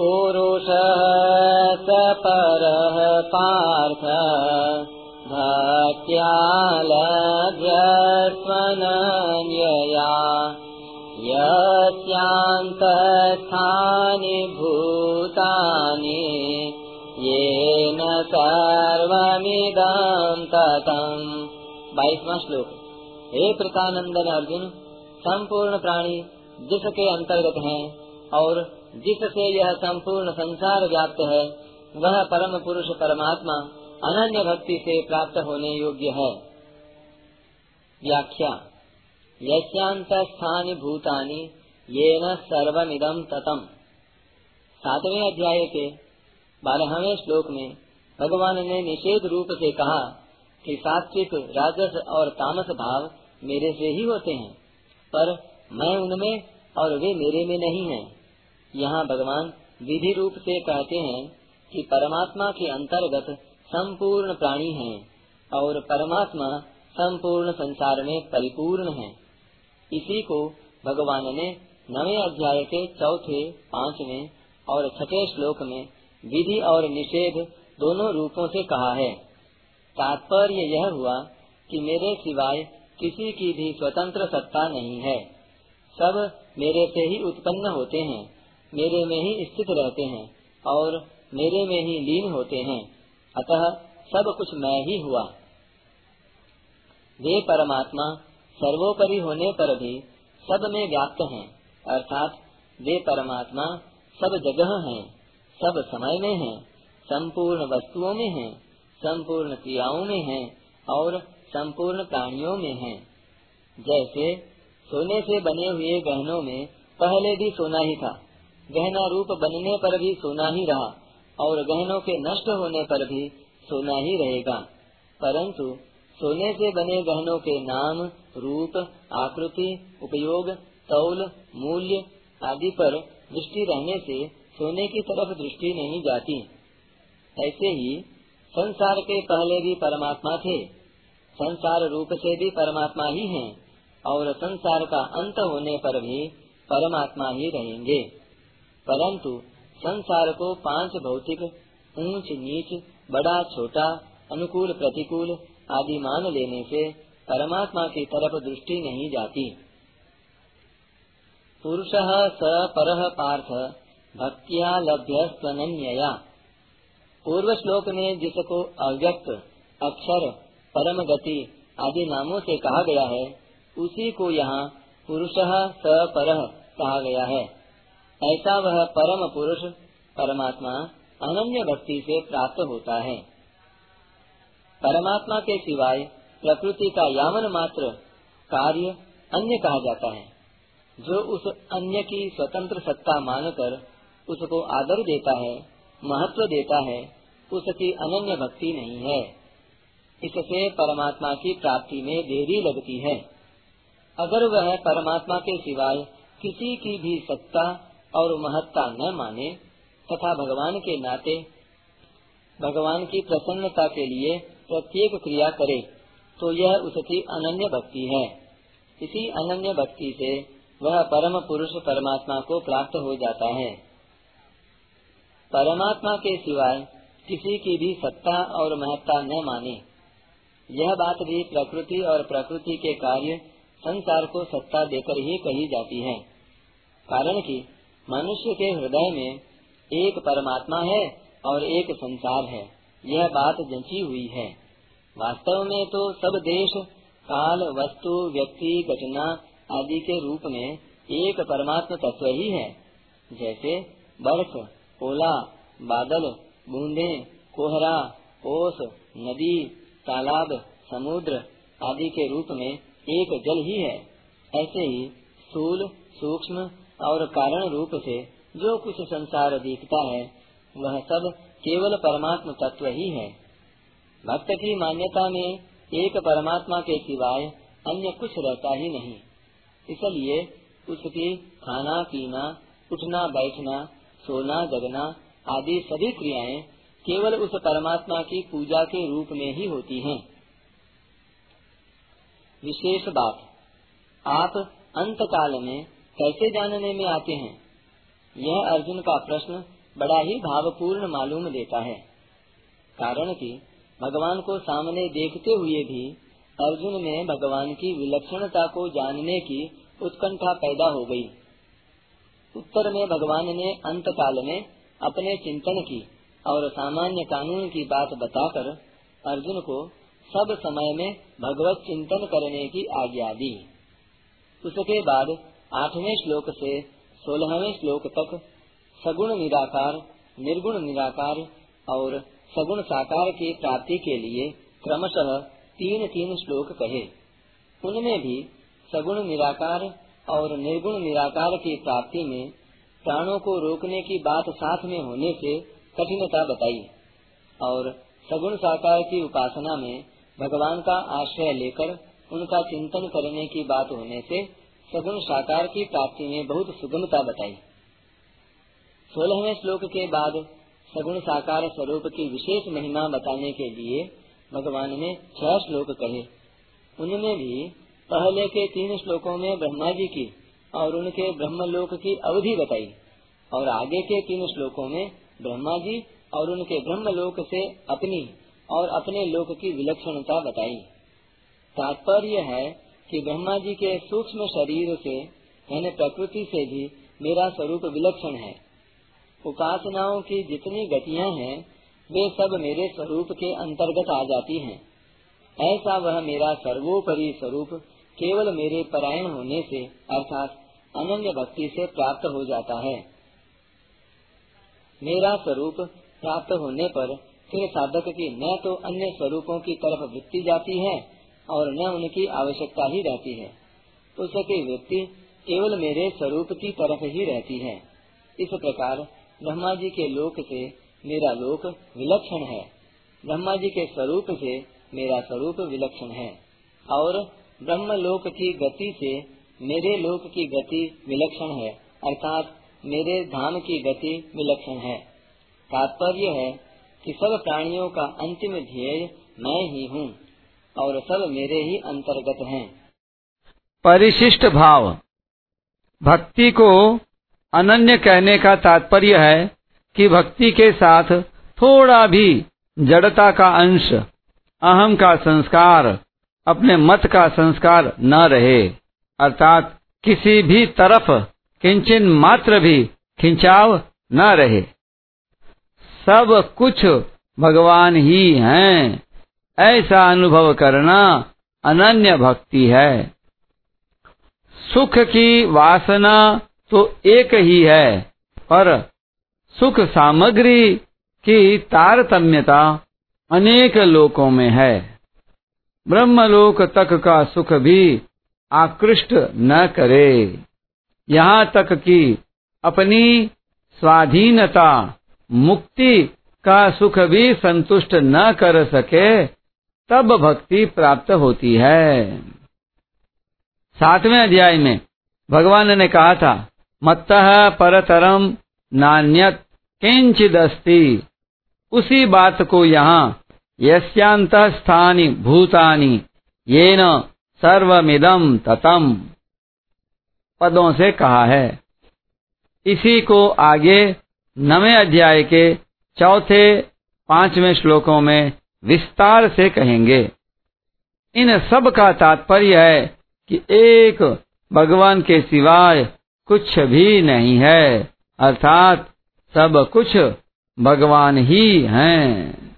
पुरुषः स परः पार्थ। भक्त्या लभ्यस्वनन्यया यस्यान्तस्थानि भूतानि येन ततम् बाईसवा श्लोक। हे अर्जुन संपूर्ण प्राणी जिसके अंतर्गत हैं और जिससे यह संपूर्ण संसार व्याप्त है, वह परम पुरुष परमात्मा अनन्य भक्ति से प्राप्त होने योग्य है। व्याख्या। यशांत स्थानी भूतानी ये न सर्वमिदम ततम। सातवें अध्याय के बारहवें श्लोक में भगवान ने निषेध रूप से कहा कि सात्विक, राजस और तामस भाव मेरे से ही होते हैं, पर मैं उनमें और वे मेरे में नहीं हैं। यहाँ भगवान विधि रूप से कहते हैं कि परमात्मा के अंतर्गत संपूर्ण प्राणी हैं और परमात्मा संपूर्ण संसार में परिपूर्ण है। इसी को भगवान ने नवे अध्याय के चौथे, पाँचवें और छठे श्लोक में विधि और निषेध दोनों रूपों से कहा है। तात्पर्य यह हुआ कि मेरे सिवाय किसी की भी स्वतंत्र सत्ता नहीं है। सब मेरे से ही उत्पन्न होते हैं। मेरे में ही स्थित रहते हैं और मेरे में ही लीन होते हैं। अतः सब कुछ मैं ही हुआ। वे परमात्मा सर्वोपरि होने पर भी सब में व्याप्त हैं, अर्थात वे परमात्मा सब जगह हैं, सब समय में हैं, संपूर्ण वस्तुओं में हैं, संपूर्ण क्रियाओं में हैं और संपूर्ण प्राणियों में हैं। जैसे सोने से बने हुए गहनों में पहले भी सोना ही था। गहना रूप बनने पर भी सोना ही रहा और गहनों के नष्ट होने पर भी सोना ही रहेगा। परंतु सोने से बने गहनों के नाम, रूप, आकृति, उपयोग, तौल, मूल्य आदि पर दृष्टि रहने से सोने की तरफ़ दृष्टि नहीं जाती। ऐसे ही संसार के पहले भी परमात्मा थे। संसार रूप से भी परमात्मा ही हैं और संसार का अंत होने पर भी परमात्मा ही रहेंगे। परंतु संसार को पाँच भौतिक, ऊंच, नीच, बड़ा, छोटा, अनुकूल, प्रतिकूल आदि मान लेने से परमात्मा की तरफ़ दृष्टि नहीं जाती। पुरुष स पर पार्थ, भक्तिया लभ्य पूर्व श्लोक में जिसको अव्यक्त, अक्षर परम गति आदि नामों से कहा गया है, उसी को यहाँ पुरुष स पर कहा गया है। ऐसा वह परम पुरुष, परमात्मा, अनन्य भक्ति से प्राप्त होता है। परमात्मा के सिवाय प्रकृति का यावन मात्र कार्य अन्य कहा जाता है। जो उस अन्य की स्वतंत्र सत्ता मानकर उसको आदर देता है, महत्व देता है, उसकी अनन्य भक्ति नहीं है। इससे परमात्मा की प्राप्ति में देरी लगती है। अगर वह परमात्मा के सिवाय किसी की भी सत्ता और महत्ता न माने, तथा भगवान के नाते, भगवान की प्रसन्नता के लिए प्रत्येक क्रिया करे तो यह उसकी अनन्य भक्ति है। इसी अनन्य भक्ति से वह परम पुरुष परमात्मा को प्राप्त हो जाता है। परमात्मा के सिवाय किसी की भी सत्ता और महत्ता न माने। यह बात भी प्रकृति और प्रकृति के कार्य संसार को सत्ता देकर ही कही जाती है। कारण कि मनुष्य के हृदय में एक परमात्मा है और एक संसार है। यह बात जंची हुई है। वास्तव में तो सब देश, काल, वस्तु, व्यक्ति, घटना आदि के रूप में एक परमात्मा तत्व ही है। जैसे बर्फ़, ओला, बादल, बूंदे, कोहरा, ओस, नदी, तालाब, समुद्र आदि के रूप में एक जल ही है। ऐसे ही स्थूल सूक्ष्म और कारण रूप से जो कुछ संसार दिखता है, वह सब केवल परमात्मा तत्व ही है भक्त की मान्यता में एक परमात्मा के सिवाय अन्य कुछ रहता ही नहीं इसलिए उसकी खाना, पीना, उठना, बैठना, सोना, जगना आदि सभी क्रियाएँ केवल उस परमात्मा की पूजा के रूप में ही होती हैं। विशेष बात, आप अंत काल में कैसे जानने में आते हैं? यह अर्जुन का प्रश्न बड़ा ही भावपूर्ण मालूम देता है। कारण कि भगवान को सामने देखते हुए भी अर्जुन में भगवान की विलक्षणता को जानने की उत्कंठा पैदा हो गई। उत्तर में भगवान ने अंत काल में अपने चिंतन की और सामान्य कानून की बात बताकर अर्जुन को सब समय में भगवत चिंतन करने की आज्ञा दी। उसके बाद आठवें श्लोक से सोलहवें श्लोक तक सगुण निराकार, निर्गुण निराकार और सगुण साकार की प्राप्ति के लिए क्रमशः तीन तीन श्लोक कहे। उनमें भी सगुण निराकार और निर्गुण निराकार की प्राप्ति में प्राणों को रोकने की बात साथ में होने से कठिनता बताई और सगुण साकार की उपासना में भगवान का आश्रय लेकर उनका चिंतन करने की बात होने से सगुण साकार की प्राप्ति में बहुत सुगमता बताई। सोलहवें श्लोक के बाद सगुण साकार स्वरूप की विशेष महिमा बताने के लिए भगवान ने छह श्लोक कहे। उनमें भी पहले के तीन श्लोकों में ब्रह्मा जी की और उनके ब्रह्मलोक की अवधि बताई और आगे के तीन श्लोकों में ब्रह्मा जी और उनके ब्रह्मलोक से अपनी और अपने लोक की विलक्षणता बताई। तात्पर्य है कि ब्रह्मा जी के सूक्ष्म शरीर से, यानी प्रकृति से भी मेरा स्वरूप विलक्षण है। उपासनाओं की जितनी गतियाँ हैं, वे सब मेरे स्वरूप के अंतर्गत आ जाती हैं। ऐसा वह मेरा सर्वोपरि स्वरूप केवल मेरे परायण होने से, अर्थात अनन्य भक्ति से प्राप्त हो जाता है। मेरा स्वरूप प्राप्त होने पर, फिर साधक की न तो अन्य स्वरूपों की तरफ़ वृत्ति जाती है और न उनकी आवश्यकता ही रहती है। उसकी वृत्ति केवल मेरे स्वरूप की तरफ़ ही रहती है। इस प्रकार ब्रह्मा जी के लोक से मेरा लोक विलक्षण है। ब्रह्मा जी के स्वरूप से मेरा स्वरूप विलक्षण है। और ब्रह्म लोक की गति से मेरे लोक की गति विलक्षण है। अर्थात मेरे धाम की गति विलक्षण है। तात्पर्य है कि सब प्राणियों का अंतिम ध्येय मैं ही हूँ। और सब मेरे ही अंतर्गत हैं। परिशिष्ट भाव। भक्ति को अनन्य कहने का तात्पर्य है कि भक्ति के साथ थोड़ा भी जड़ता का अंश, अहम का संस्कार, अपने मत का संस्कार न रहे। अर्थात किसी भी तरफ़ किंचन मात्र भी खिंचाव न रहे। सब कुछ भगवान ही हैं। ऐसा अनुभव करना अनन्य भक्ति है। सुख की वासना तो एक ही है पर सुख सामग्री की तारतम्यता अनेक लोकों में है। ब्रह्मलोक तक का सुख भी आकृष्ट न करे। यहाँ तक कि अपनी स्वाधीनता, मुक्ति का सुख भी संतुष्ट न कर सके तब भक्ति प्राप्त होती है। सातवें अध्याय में भगवान ने कहा था, मत्त परतरम नान्यत किंचिदस्ति उसी बात को यहाँ यस्यांत स्थानी भूतानी ये न सर्वमिदम ततम पदों से कहा है। इसी को आगे नवे अध्याय के चौथे पाँचवें श्लोकों में विस्तार से कहेंगे। इन सब का तात्पर्य है कि एक भगवान के सिवाय कुछ भी नहीं है। अर्थात सब कुछ भगवान ही हैं।